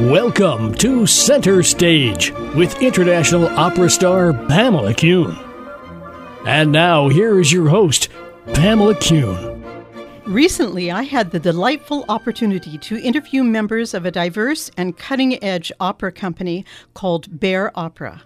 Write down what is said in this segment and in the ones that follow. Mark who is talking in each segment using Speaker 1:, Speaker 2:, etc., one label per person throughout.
Speaker 1: Welcome to Center Stage with international opera star Pamela Kuhn. And now, here is your host, Pamela Kuhn.
Speaker 2: Recently, I had the delightful opportunity to interview members of a diverse and cutting edge opera company called Bare Opera.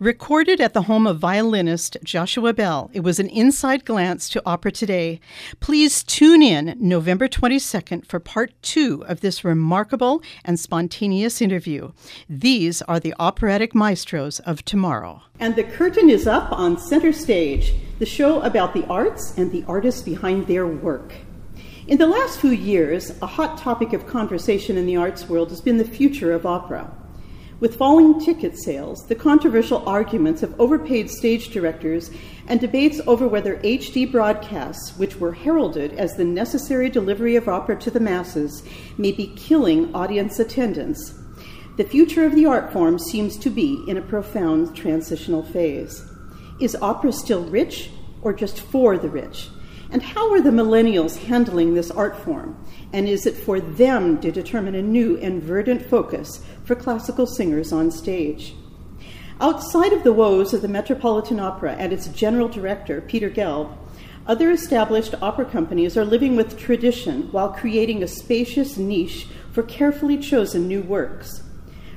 Speaker 2: Recorded at the home of violinist Joshua Bell, it was an inside glance to Opera Today. Please tune in November 22nd for part two of this remarkable and spontaneous interview. These are the operatic maestros of tomorrow. And the curtain is up on Center Stage, the show about the arts and the artists behind their work. In the last few years, a hot topic of conversation in the arts world has been the future of opera. With falling ticket sales, the controversial arguments of overpaid stage directors, and debates over whether HD broadcasts, which were heralded as the necessary delivery of opera to the masses, may be killing audience attendance, the future of the art form seems to be in a profound transitional phase. Is opera still rich or just for the rich? And how are the millennials handling this art form? And is it for them to determine a new and verdant focus for classical singers on stage? Outside of the woes of the Metropolitan Opera and its general director, Peter Gelb, other established opera companies are living with tradition while creating a spacious niche for carefully chosen new works.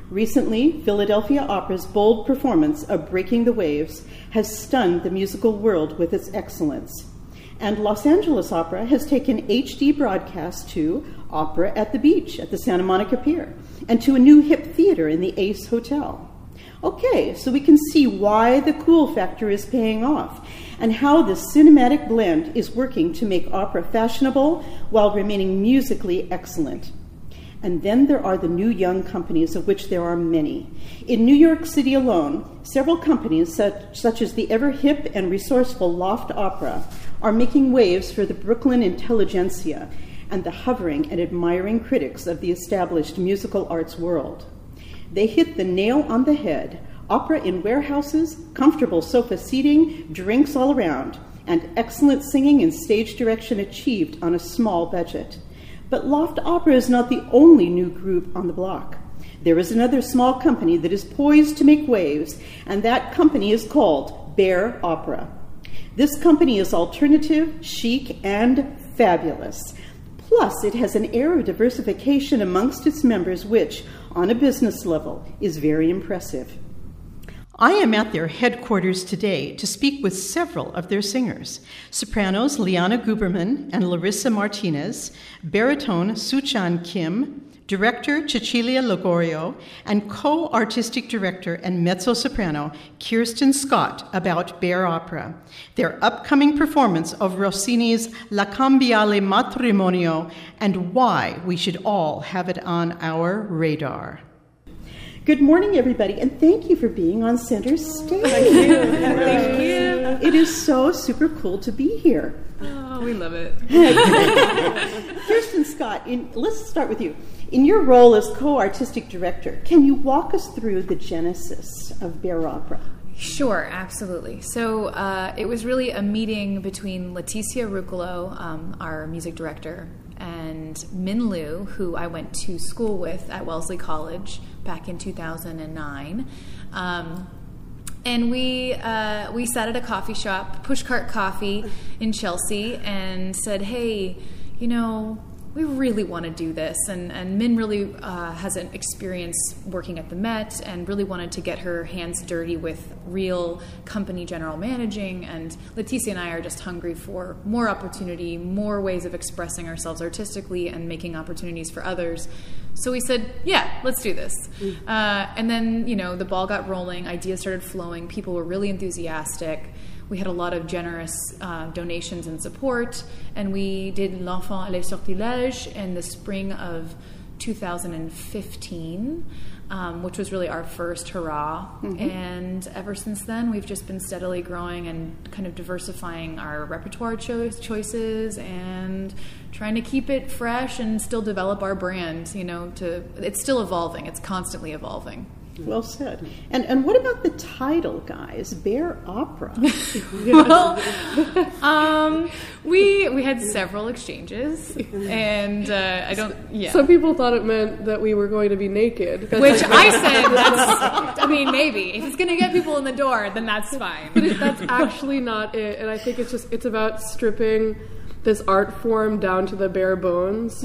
Speaker 2: Recently, Philadelphia Opera's bold performance of Breaking the Waves has stunned the musical world with its excellence. And Los Angeles Opera has taken HD broadcasts to Opera at the Beach at the Santa Monica Pier and to a new hip theater in the Ace Hotel. Okay, so we can see why the cool factor is paying off and how this cinematic blend is working to make opera fashionable while remaining musically excellent. And then there are the new young companies, of which there are many. In New York City alone, several companies, such, such as the ever hip and resourceful Loft Opera, are making waves for the Brooklyn intelligentsia and the hovering and admiring critics of the established musical arts world. They hit the nail on the head opera in warehouses, comfortable sofa seating, drinks all around, and excellent singing and stage direction achieved on a small budget. But Loft Opera is not the only new group on the block. There is another small company that is poised to make waves, and that company is called Bare Opera. This company is alternative, chic, and fabulous. Plus, it has an air of diversification amongst its members, which, on a business level, is very impressive. I am at their headquarters today to speak with several of their singers sopranos Liana Guberman and Larissa Martinez, baritone Suchan Kim, director Cecilia Ligorio, and co artistic director and mezzo soprano Kirsten Scott about Bare Opera, their upcoming performance of Rossini's La Cambiale Matrimonio, and why we should all have it on our radar. Good morning, everybody, and thank you for being on center stage.
Speaker 3: Thank you. thank you.
Speaker 2: It is so super cool to be here.
Speaker 3: Oh, we love it.
Speaker 2: Scott, in, let's start with you. In your role as co artistic director, can you walk us through the genesis of Bare Opera?
Speaker 3: Sure, absolutely. So uh, it was really a meeting between Leticia Ruccolo, um, our music director, and Min Lu, who I went to school with at Wellesley College back in 2009. Um, and we uh, we sat at a coffee shop, Pushcart Coffee in Chelsea, and said, "Hey, you know, we really want to do this. And, and Min really uh, has an experience working at the Met and really wanted to get her hands dirty with real company general managing. And Leticia and I are just hungry for more opportunity, more ways of expressing ourselves artistically and making opportunities for others. So we said, yeah, let's do this. Mm. Uh, and then, you know, the ball got rolling, ideas started flowing, people were really enthusiastic we had a lot of generous uh, donations and support, and we did L'Enfant et les Sortilèges in the spring of 2015. Um, which was really our first hurrah. Mm-hmm. And ever since then, we've just been steadily growing and kind of diversifying our repertoire cho- choices and trying to keep it fresh and still develop our brand. You know, to it's still evolving. It's constantly evolving.
Speaker 2: Well said. And and what about the title, guys? Bare Opera.
Speaker 3: well, um, we we had several exchanges, and uh, I don't. Yeah.
Speaker 4: Some people thought it meant that we were going to be naked. That's
Speaker 3: Which
Speaker 4: like-
Speaker 3: I said, that's, I mean, maybe if it's gonna get people in the door, then that's fine.
Speaker 4: But it, that's actually not it. And I think it's just it's about stripping this art form down to the bare bones,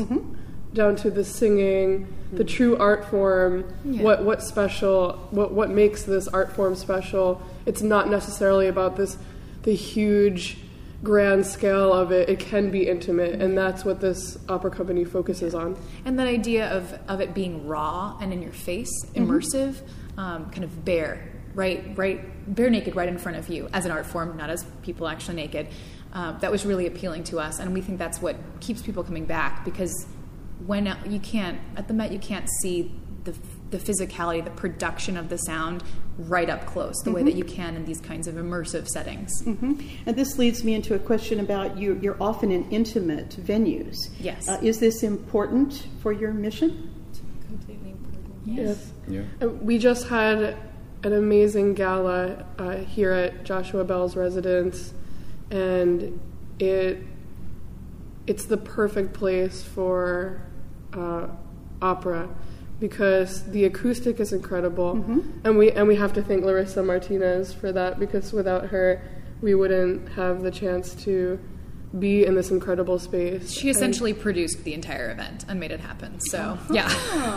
Speaker 4: down to the singing, the true art form.
Speaker 3: Yeah.
Speaker 4: What what's special? What what makes this art form special? It's not necessarily about this the huge grand scale of it. It can be intimate, and that's what this opera company focuses on.
Speaker 3: And that idea of, of it being raw and in your face, immersive, um, kind of bare, right, right, bare naked right in front of you as an art form, not as people actually naked. Um, that was really appealing to us, and we think that's what keeps people coming back because when you can't at the Met, you can't see the the physicality, the production of the sound right up close, the way that you can in these kinds of immersive settings.
Speaker 2: And this leads me into a question about you. You're often in intimate venues.
Speaker 3: Yes.
Speaker 2: Uh, is this important for your mission?
Speaker 5: completely important.
Speaker 4: Yes.
Speaker 6: Yeah.
Speaker 4: Uh, We just had an amazing gala uh, here at Joshua Bell's residence, and it it's the perfect place for uh, opera because the acoustic is incredible, and we and we have to thank Larissa Martinez for that because without her, we wouldn't have the chance to be in this incredible space.
Speaker 3: She
Speaker 4: And-
Speaker 3: essentially produced the entire event and made it happen. So, yeah,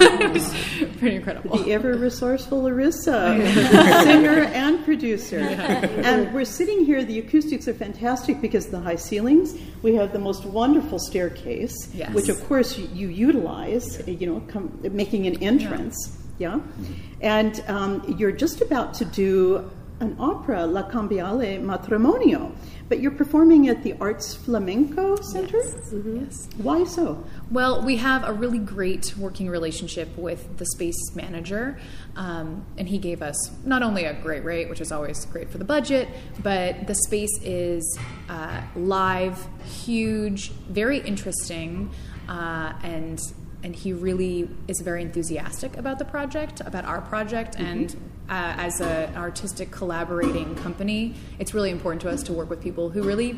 Speaker 3: it was pretty incredible.
Speaker 2: The ever resourceful Larissa, singer and producer. And we're sitting here, the acoustics are fantastic because of the high ceilings. We have the most wonderful staircase,
Speaker 3: Yes.
Speaker 2: which of course you, you utilize, you know, come, making an entrance. Yeah. And um, you're just about to do an opera, La Cambiale Matrimonio, but you're performing at the Arts Flamenco Center?
Speaker 3: Yes.
Speaker 2: Why so?
Speaker 3: Well, we have a really great working relationship with the space manager, um, and he gave us not only a great rate, which is always great for the budget, but the space is uh, live, huge, very interesting, uh, and and he really is very enthusiastic about the project, about our project, and uh, as an artistic collaborating company, it's really important to us to work with people who really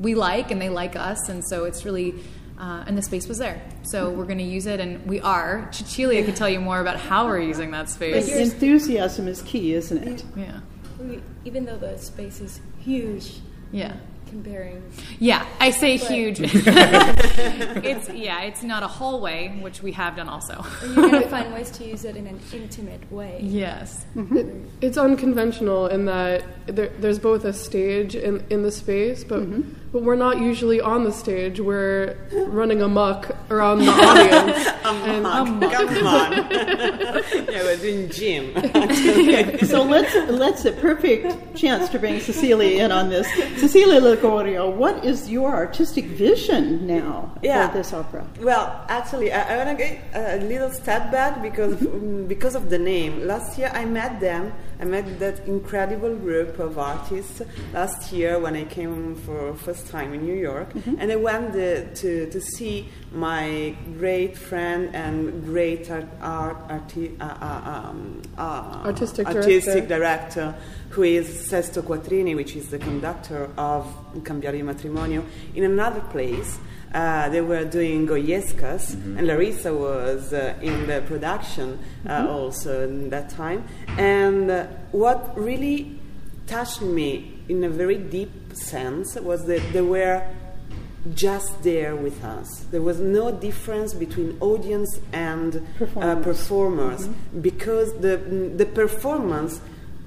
Speaker 3: we like and they like us, and so it's really uh, and the space was there. So we're going to use it, and we are. Cecilia could tell you more about how we're using that
Speaker 2: But
Speaker 3: space.
Speaker 2: enthusiasm is key, isn't it?
Speaker 3: Yeah,
Speaker 5: We, even though the space is huge
Speaker 3: yeah,
Speaker 5: comparing
Speaker 3: yeah. I say huge. it's yeah, it's not a hallway, which we have done also.
Speaker 5: you're going to find ways to use it in an intimate way.
Speaker 3: yes. Mm-hmm.
Speaker 4: It's unconventional in that there, there's both a stage in, in the space, but mm-hmm. But we're not usually on the stage. We're running amok around the audience. and
Speaker 7: Come on. yeah, we're doing gym.
Speaker 2: So let's let's a perfect chance to bring Cecilia in on this. Cecilia Ligorio, what is your artistic vision now
Speaker 7: Yeah.
Speaker 2: for this opera?
Speaker 7: Well, actually, I, I want to get a little step back because mm, because of the name. Last year, I met them. I met that incredible group of artists last year when I came for first time in New York, and I went uh, to to see my great friend and great art, art arti- uh, uh, um, uh,
Speaker 4: Artistic
Speaker 7: artistic
Speaker 4: director.
Speaker 7: director, who is Sesto Quattrini, which is the conductor of Cambiale Matrimonio, in another place. Uh, they were doing Goyescas, and Larissa was uh, in the production uh, also in that time. And uh, what really touched me in a very deep sense was that they were just there with us. There was no difference between audience and uh,
Speaker 2: Performers.
Speaker 7: performers because the the performance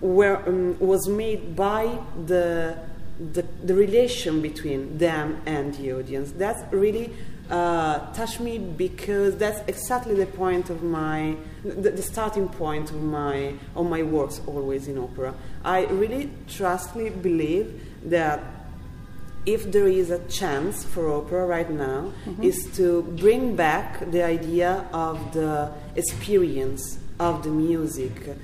Speaker 7: were, um, was made by the, the the relation between them and the audience. That's really uh, touched me because that's exactly the point of my the, the starting point of my of my works always in opera. I really trustfully believe that if there is a chance for opera right now is to bring back the idea of the experience of the music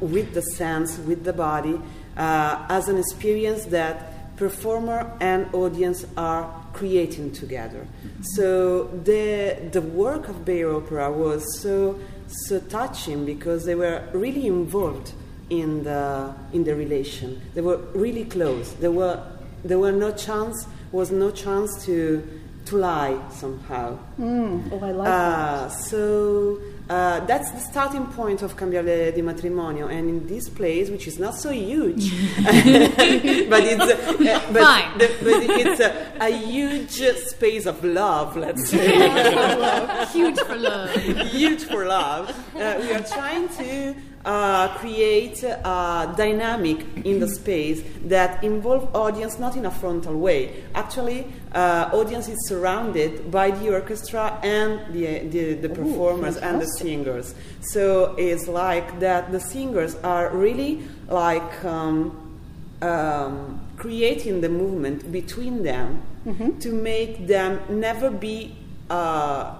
Speaker 7: with the sense with the body uh, as an experience that performer and audience are creating together so the the work of Bare Opera was so so touching because they were really involved in the in the relation. They were really close. There were there were no chance was no chance to to lie somehow.
Speaker 2: Mm. Oh, I like
Speaker 7: Uh, so uh, that's the starting point of Cambiale di Matrimonio, and in this place, which is not so huge, but it's uh, but, the- but it's a, a huge space of love. Let's say
Speaker 3: Huge for love.
Speaker 7: huge for love. Uh, we are trying to uh, create a dynamic in the space that involve audience not in a frontal way. Actually, uh, audience is surrounded by the orchestra and the, the, the performers and the singers. So it's like that the singers are really like um, um, creating the movement between them to make them never be uh,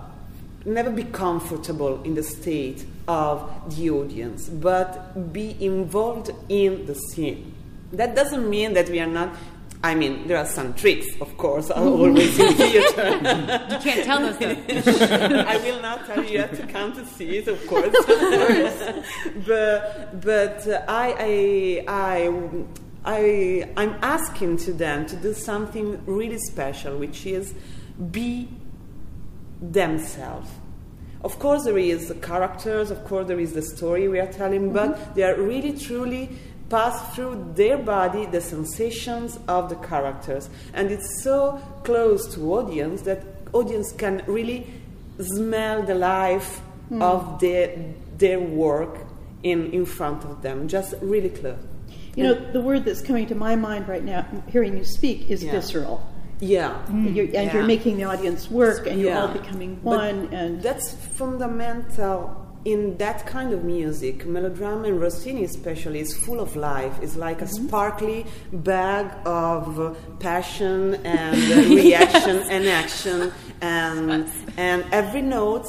Speaker 7: never be comfortable in the state of the audience, but be involved in the scene. That doesn't mean that we are not. I mean, there are some tricks, of course, always in theater.
Speaker 3: You can't tell us though.
Speaker 7: I will not tell you yet to come to see it, of course. but but I, I I I I'm asking to them to do something really special, which is be themselves. Of course, there is the characters. Of course, there is the story we are telling, but mm-hmm. they are really truly pass through their body the sensations of the characters, and it's so close to audience that audience can really smell the life mm. of their their work in in front of them, just really close.
Speaker 2: You know, the word that's coming to my mind right now, hearing you speak, is
Speaker 7: Yeah.
Speaker 2: visceral.
Speaker 7: Yeah. Mm.
Speaker 2: You're, and
Speaker 7: Yeah.
Speaker 2: you're making the audience work, and you're
Speaker 7: Yeah.
Speaker 2: all becoming
Speaker 7: But
Speaker 2: one. And
Speaker 7: that's fundamental in that kind of music. Melodrama and Rossini, especially, is full of life. It's like a mm-hmm. sparkly bag of passion and reaction and action, and and every note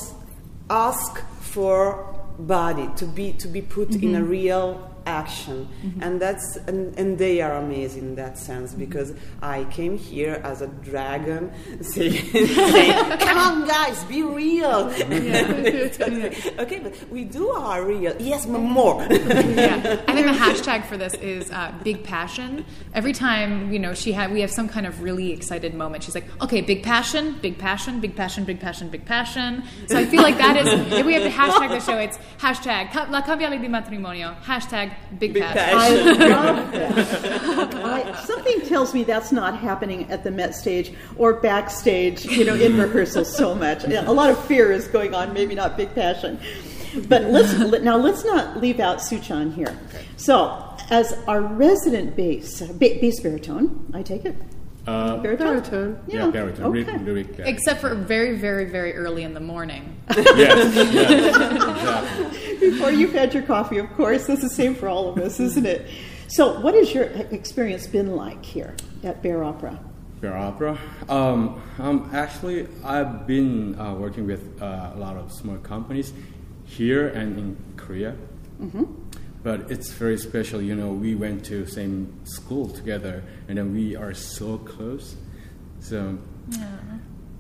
Speaker 7: ask for body to be to be put in a mm-hmm. real action. And that's and, and they are amazing in that sense because i came here as a dragon saying, saying come on guys be real. Okay but we do are real. Yes but more.
Speaker 3: Yeah, I think the hashtag for this is uh, big passion. Every time you know she had, we have some kind of really excited moment. She's like, "Okay, big passion, big passion, big passion, big passion, big passion." So I feel like that is if we have to hashtag the show, it's hashtag La Cambiale di Matrimonio, hashtag big,
Speaker 7: Big
Speaker 3: passion.
Speaker 7: passion.
Speaker 2: I love that. I, something tells me that's not happening at the Met stage or backstage, you know, in rehearsal so much. A lot of fear is going on, maybe not big passion. But let's now let's not leave out Suchan here. So, as our resident bass ba- bass baritone, I take it.
Speaker 6: Uh,
Speaker 2: Baritone.
Speaker 4: Baritone.
Speaker 6: yeah, baritone,
Speaker 2: Okay.
Speaker 6: okay. lyric baritone.
Speaker 3: Except for very, very, very early in the morning.
Speaker 6: yes, yes, exactly.
Speaker 2: Before you've had your coffee, of course. That's the same for all of us, isn't it? So, what has your experience been like here at Bare Opera?
Speaker 6: Bare Opera. Um, um, actually, I've been uh, working with uh, a lot of small companies here and in Korea. But it's very special, you know. We went to same school together, and then we are so close. So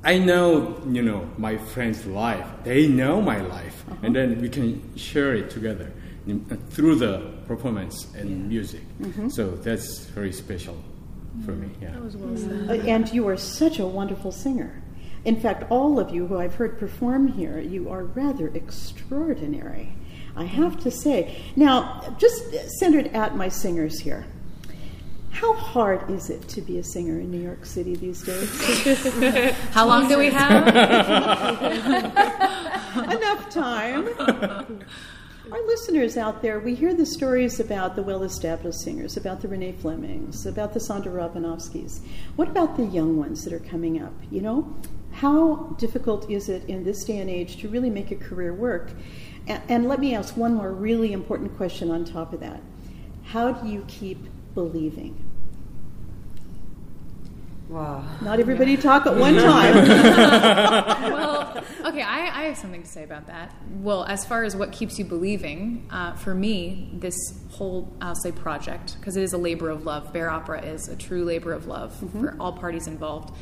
Speaker 6: I know, you know, my friends' life. They know my life, and then we can share it together through the performance and music. So that's very special for me. Yeah.
Speaker 2: Uh, and you are such a wonderful singer. In fact, all of you who I've heard perform here, you are rather extraordinary. I have to say. Now, just centered at my singers here. How hard is it to be a singer in New York City these days?
Speaker 3: How long do we have?
Speaker 2: Enough time. Our listeners out there, we hear the stories about the well established singers, about the Renee Flemings, about the Sondra Radvanovskys. What about the young ones that are coming up? You know, how difficult is it in this day and age to really make a career work? And, and let me ask one more really important question on top of that How do you keep believing?
Speaker 7: wow
Speaker 2: Not everybody talk at one time.
Speaker 3: well, okay, I, I have something to say about that. Well, as far as what keeps you believing, uh, for me, this whole, I'll say, project, because it is a labor of love, Bare Opera is a true labor of love for all parties involved.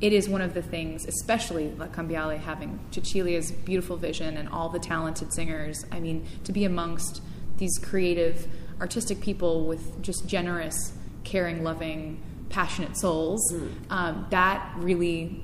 Speaker 3: It is one of the things, especially La Cambiale having Cecilia's beautiful vision and all the talented singers. I mean, to be amongst these creative, artistic people with just generous, caring, loving, passionate souls, um, that really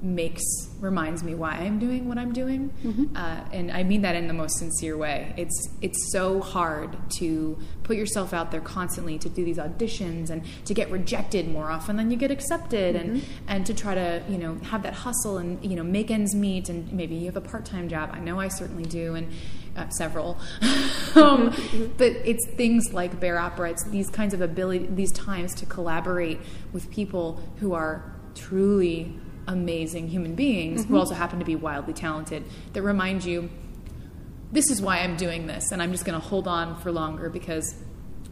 Speaker 3: makes reminds me why I'm doing what I'm doing, uh, and I mean that in the most sincere way. It's it's so hard to put yourself out there constantly to do these auditions and to get rejected more often than you get accepted, and and to try to you know have that hustle and you know make ends meet, and maybe you have a part time job. I know I certainly do, and uh, several. um, but it's things like Bare Opera. It's these kinds of ability, these times to collaborate with people who are truly amazing human beings who also happen to be wildly talented that remind you this is why I'm doing this and I'm just going to hold on for longer because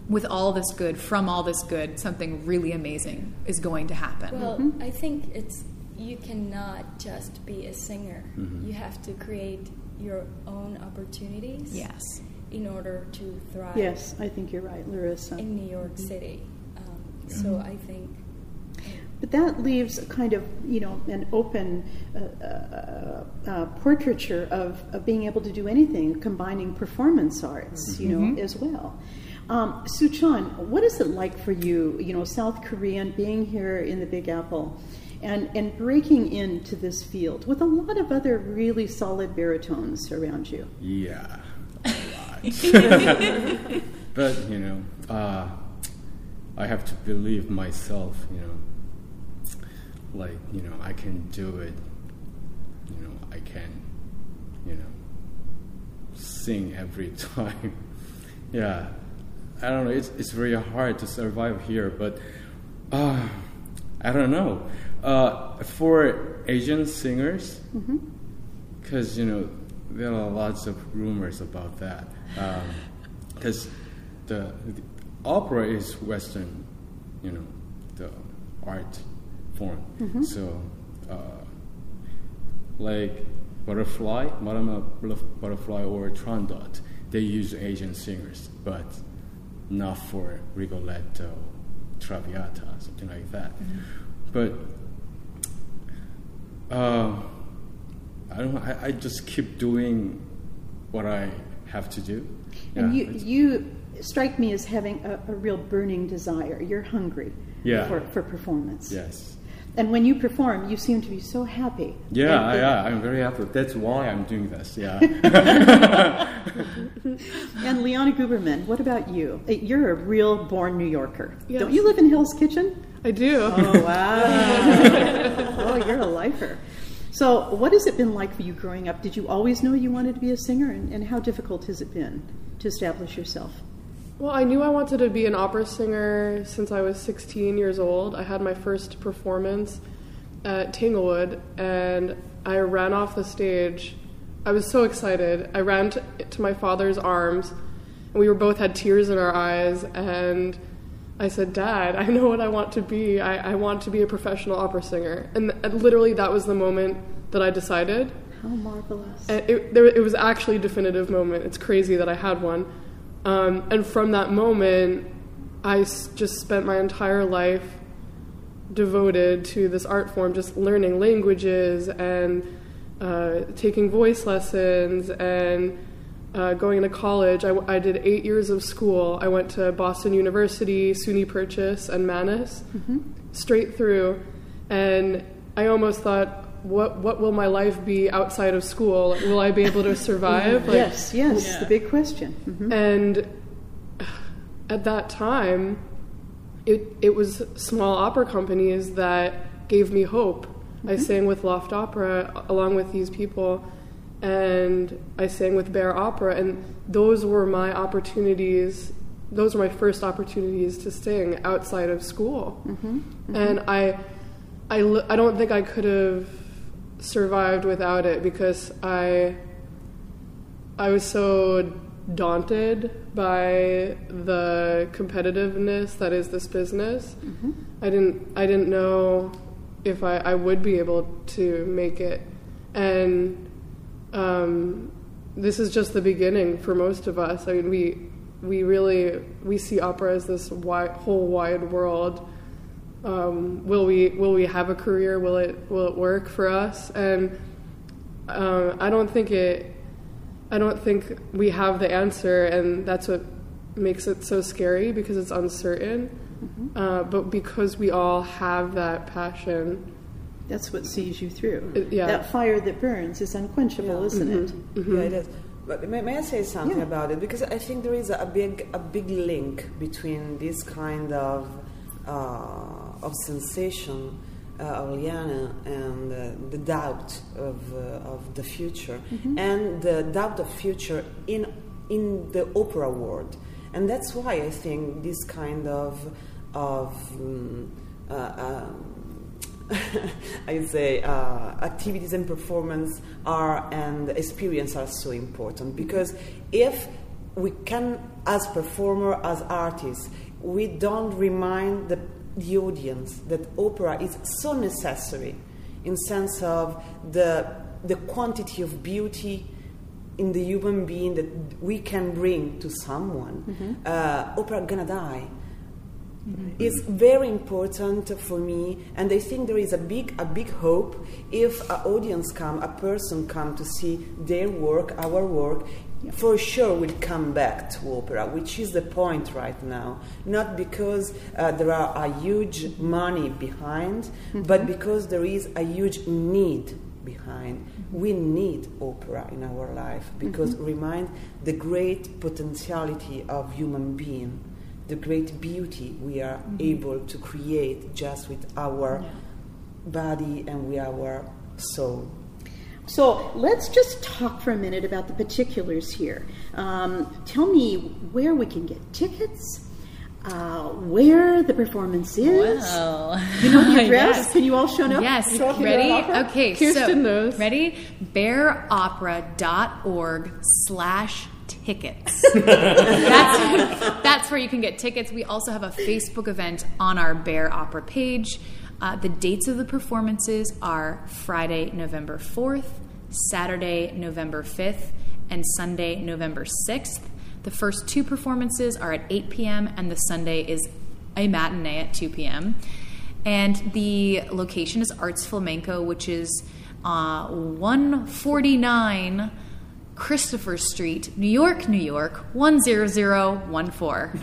Speaker 3: with all this good from all this good something really amazing is going to happen.
Speaker 5: Well, I think it's you cannot just be a singer.
Speaker 6: Mm-hmm.
Speaker 5: You have to create your own opportunities.
Speaker 3: yes.
Speaker 5: In order to thrive.
Speaker 2: Yes, I think you're right, Larissa.
Speaker 5: In New York City, um, so I think
Speaker 2: But that leaves a kind of, you know, an open uh, uh, uh, portraiture of, of being able to do anything, combining performance arts, you know, as well. Um, Suchan, what is it like for you, you know, South Korean, being here in the Big Apple, and, and breaking into this field with a lot of other really solid baritones around you?
Speaker 6: Yeah, a lot. but you know, uh, I have to believe myself. You know, like you know, I can do it. You know, I can. You know, sing every time. yeah, I don't know. It's it's very hard to survive here, but uh, I don't know. Uh, for Asian singers, because you know there are lots of rumors about that. Because the, the opera is Western, you know, the art form. So, uh, like Butterfly, Madame Butterfly or Turandot, they use Asian singers, but not for Rigoletto, Traviata, something like that. But uh, I don't. I, I just keep doing what I have to do.
Speaker 2: And
Speaker 6: Yeah,
Speaker 2: you, you strike me as having a, a real burning desire. You're hungry
Speaker 6: Yeah.
Speaker 2: for, for performance.
Speaker 6: yes.
Speaker 2: And when you perform, you seem to be so happy.
Speaker 6: Yeah,
Speaker 2: And-
Speaker 6: yeah, I'm very happy. That's why I'm doing this. Yeah.
Speaker 2: And Liana Guberman, what about you? Uh, You're a real born New Yorker.
Speaker 4: Yes.
Speaker 2: Don't you live in Hell's Kitchen?
Speaker 4: I do.
Speaker 2: Oh, wow. oh, you're a lifer. So, what has it been like for you growing up? Did you always know you wanted to be a singer? And, and how difficult has it been to establish yourself?
Speaker 4: Well, I knew I wanted to be an opera singer since I was 16 years old. I had my first performance at Tanglewood, and I ran off the stage. I was so excited. I ran to, to my father's arms, and we were both had tears in our eyes. And I said, "Dad, I know what I want to be. I, I want to be a professional opera singer." And th- literally, that was the moment that I decided.
Speaker 2: How marvelous.
Speaker 4: And it, there, it was actually a definitive moment. It's crazy that I had one. Um, and from that moment, I s- just spent my entire life devoted to this art form, just learning languages and uh, taking voice lessons and uh, going to college. I, w- I did eight years of school. I went to Boston University, SUNY Purchase, and Mannes, straight through. And I almost thought, what what will my life be outside of school? Like, will I be able to survive? Like,
Speaker 2: yes, yes, the big question. Mhm.
Speaker 4: and at that time, it it was small opera companies that gave me hope. I mm-hmm. sang with Loft Opera along with these people, and I sang with Bare Opera, and those were my opportunities. Those were my first opportunities to sing outside of school, mm-hmm. Mm-hmm. and I, I, li- I don't think I could have survived without it because I I was so daunted by the competitiveness that is this business. I didn't I didn't know if I, I would be able to make it. And um, this is just the beginning for most of us. I mean we we really we see opera as this wide, whole wide world. Um, will we will we have a career? Will it will it work for us? And um, I don't think it. I don't think we have the answer, and that's what makes it so scary because it's uncertain. Uh, but because we all have that passion,
Speaker 2: That's what sees you through.
Speaker 4: It- yeah.
Speaker 2: That fire that burns is unquenchable,
Speaker 7: Yeah.
Speaker 2: isn't it?
Speaker 7: Yeah, it is. But may, may I say something
Speaker 2: Yeah.
Speaker 7: about it? Because I think there is a big, a big link between this kind of of sensation uh, of Liana and uh, the doubt of uh, of the future, and the doubt of future in in the opera world, and that's why I think this kind of of um, uh, um, I would say uh, activities and performance are and experience are so important. Because if we can, as performer, as artists, we don't remind the, the audience that opera is so necessary in sense of the the quantity of beauty in the human being that we can bring to someone, uh, opera gonna die. It's very important for me, and I think there is a big, a big hope if an audience come, a person come to see their work, our work, for sure will come back to opera, which is the point right now. Not because uh, there are a huge money behind, mm-hmm. but because there is a huge need behind. We need opera in our life because mm-hmm. remind the great potentiality of human being the great beauty we are mm-hmm. able to create just with our body and with our soul.
Speaker 2: So let's just talk for a minute about the particulars here. Um, tell me where we can get tickets, uh, where the performance is.
Speaker 3: Well,
Speaker 2: You know the address?
Speaker 3: Yes.
Speaker 2: Can you all show up?
Speaker 3: Yes,
Speaker 2: Show up
Speaker 3: ready? Okay,
Speaker 4: Kirsten
Speaker 3: so
Speaker 4: knows.
Speaker 3: ready? Bareopera.org slash tickets. that's, that's where you can get tickets. We also have a Facebook event on our Bare Opera page. Uh, the dates of the performances are Friday, November 4th, Saturday, November 5th, and Sunday, November 6th. The first two performances are at 8 p.m., and the Sunday is a matinee at 2 p.m. And the location is Arts Flamenco, which is uh, 149 Christopher Street, New York, New York, 10014.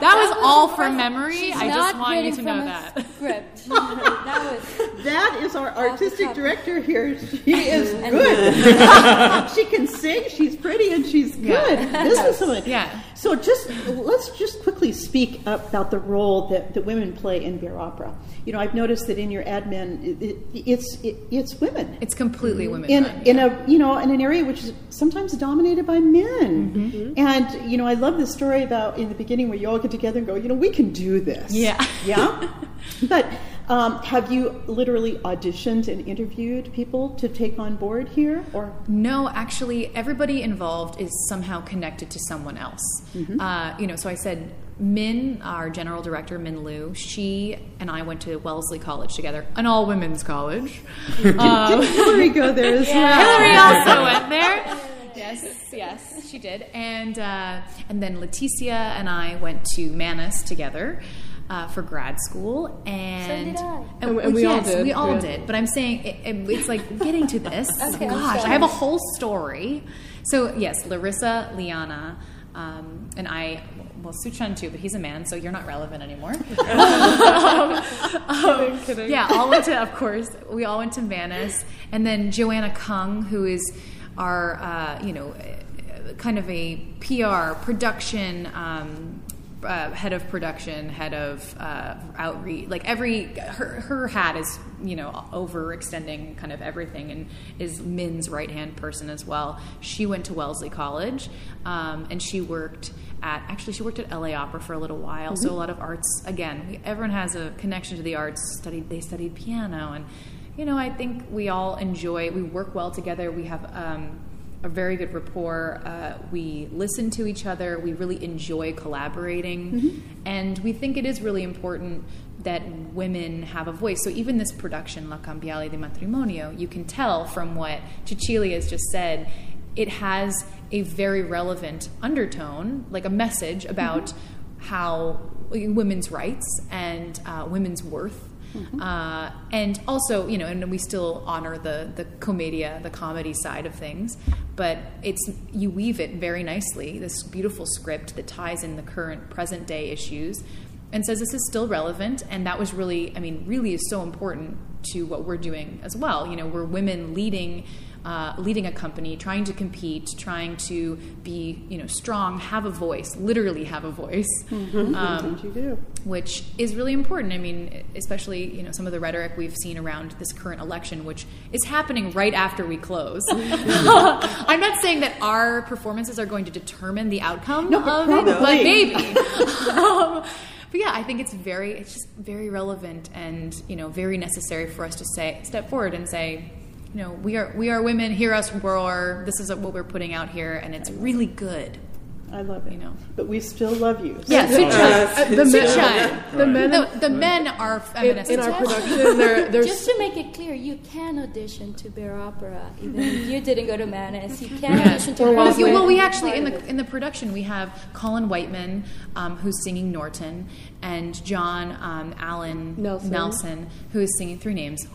Speaker 3: that was all from memory. I just
Speaker 5: Not
Speaker 3: want you to know that.
Speaker 5: Script. that was.
Speaker 2: That is our artistic director here. She is good. she can sing, she's pretty, and she's good.
Speaker 3: Yeah.
Speaker 2: This is someone.
Speaker 3: Yeah.
Speaker 2: So just let's just quickly speak about the role that, that women play in Beer opera. You know, I've noticed that in your admin, it, it, it's it, it's women.
Speaker 3: It's completely women.
Speaker 2: in
Speaker 3: run,
Speaker 2: in
Speaker 3: yeah.
Speaker 2: a you know in an area which is sometimes dominated by men.
Speaker 3: Mm-hmm.
Speaker 2: And you know, I love the story about in the beginning where you all get together and go, you know, we can do this.
Speaker 3: Yeah.
Speaker 2: yeah. But um, have you literally auditioned and interviewed people to take on board here, or
Speaker 3: No, actually, everybody involved is somehow connected to someone else. Uh, you know, so I said Min, our general director, Min Liu, she and I went to Wellesley College together, an all women's college. Um,
Speaker 2: did Hillary go there as well?
Speaker 3: Hillary also went there. Yes, yes, she did. And uh, and then Leticia and I went to Mannes together. Uh, for grad school, and
Speaker 5: did I.
Speaker 4: And- and we all did,
Speaker 3: we all
Speaker 4: yeah.
Speaker 3: did. But I'm saying it, it- it's like getting to this.
Speaker 5: Okay, I'm
Speaker 3: Gosh, I have a whole story. So yes, Larissa, Liana, um, and I. Well, Suchan too, but he's a man, so you're not relevant anymore. Um,
Speaker 4: kidding.
Speaker 3: Yeah, all went to, of course, we all went to Mannes, and then Joanna Kung, who is our, uh, you know, uh, kind of a PR production. Um, uh, head of production, head of uh, outreach, like every her her hat is you know overextending kind of everything, and is Min's right hand person as well. She went to Wellesley College, um, and she worked at actually she worked at LA Opera for a little while. So a lot of arts again, we, everyone has a connection to the arts. Studied they studied piano, and you know I think we all enjoy. We work well together. We have. Um, a very good rapport. Uh, we listen to each other. We really enjoy collaborating. And we think it is really important that women have a voice. So even this production, La Cambiale de Matrimonio, you can tell from what Cecilia has just said, it has a very relevant undertone, like a message about how women's rights and uh, women's worth. Mm-hmm. Uh, and also, you know, and we still honor the the commedia, the comedy side of things, but it's you weave it very nicely. This beautiful script that ties in the current present day issues, and says this is still relevant. And that was really, I mean, really is so important to what we're doing as well. You know, we're women leading uh, leading a company, trying to compete, trying to be you know strong, have a voice, literally have a voice,
Speaker 4: mm-hmm. um, you do.
Speaker 3: which is really important. I mean, especially you know some of the rhetoric we've seen around this current election, which is happening right after we close. I'm not saying that our performances are going to determine the outcome
Speaker 2: no,
Speaker 3: of
Speaker 2: it,
Speaker 3: but maybe. um, but yeah, I think it's very, it's just very relevant and you know very necessary for us to say, step forward and say, you know, we are we are women. Hear us roar. This is what we're putting out here, and it's really good.
Speaker 2: I love it.
Speaker 3: You know,
Speaker 2: but we still love you.
Speaker 3: Yeah,
Speaker 4: uh, the, men,
Speaker 3: the men, the, the men are feminists
Speaker 4: in, in our production. They're, they're
Speaker 5: Just to make it clear, you can audition to Bare Opera, even if you didn't go to Mannes. You can audition to.
Speaker 3: Well, well, well, we actually in the in the production we have Colin Whiteman, um, who's singing Norton, and John um, Allen
Speaker 4: Nelson.
Speaker 3: Nelson, who is singing three names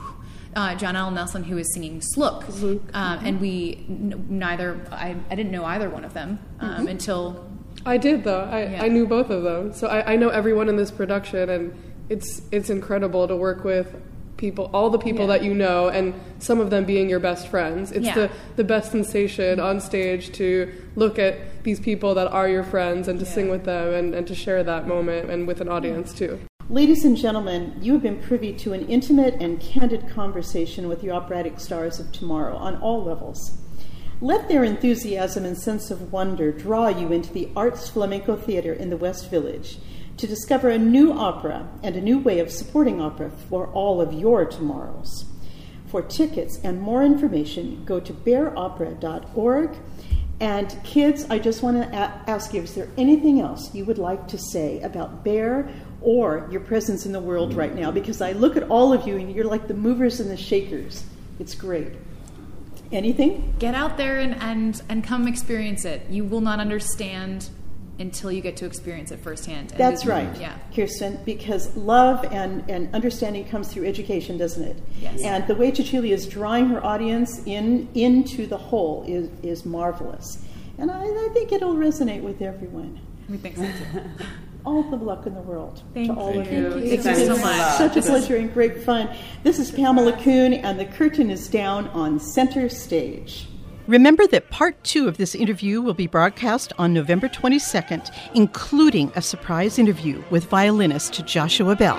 Speaker 3: uh, John Allen Nelson, who is singing Slook, um, and we n- neither I, I didn't know either one of them um, mm-hmm. until
Speaker 4: I did though. I, yeah. I knew both of them, so I, I know everyone in this production, and it's it's incredible to work with people, all the people yeah. that you know, and some of them being your best friends. It's yeah. the, the best sensation on stage to look at these people that are your friends and to yeah. sing with them and, and to share that moment and with an audience too.
Speaker 2: Ladies and gentlemen, you have been privy to an intimate and candid conversation with the operatic stars of tomorrow on all levels. Let their enthusiasm and sense of wonder draw you into the Arts Flamenco Theater in the West Village to discover a new opera and a new way of supporting opera for all of your tomorrows. For tickets and more information, go to bareopera.org. And kids, I just want to ask you is there anything else you would like to say about Bare or your presence in the world mm. right now because I look at all of you and you're like the movers and the shakers. It's great. Anything?
Speaker 3: Get out there and, and, and come experience it. You will not understand until you get to experience it firsthand.
Speaker 2: And That's right, yeah. Kirsten, because love and, and understanding comes through education, doesn't it?
Speaker 3: Yes.
Speaker 2: And the way Cecilia is drawing her audience in into the whole is, is marvelous. And I, I think it'll resonate with everyone.
Speaker 3: We think so too.
Speaker 2: all the luck in the world
Speaker 3: Thank
Speaker 2: to all
Speaker 3: you.
Speaker 2: of you.
Speaker 3: Thank you, Thank you so much.
Speaker 2: Such a pleasure and great fun. This is Pamela Kuhn, and the curtain is down on center stage. Remember that part two of this interview will be broadcast on November 22nd, including a surprise interview with violinist Joshua Bell.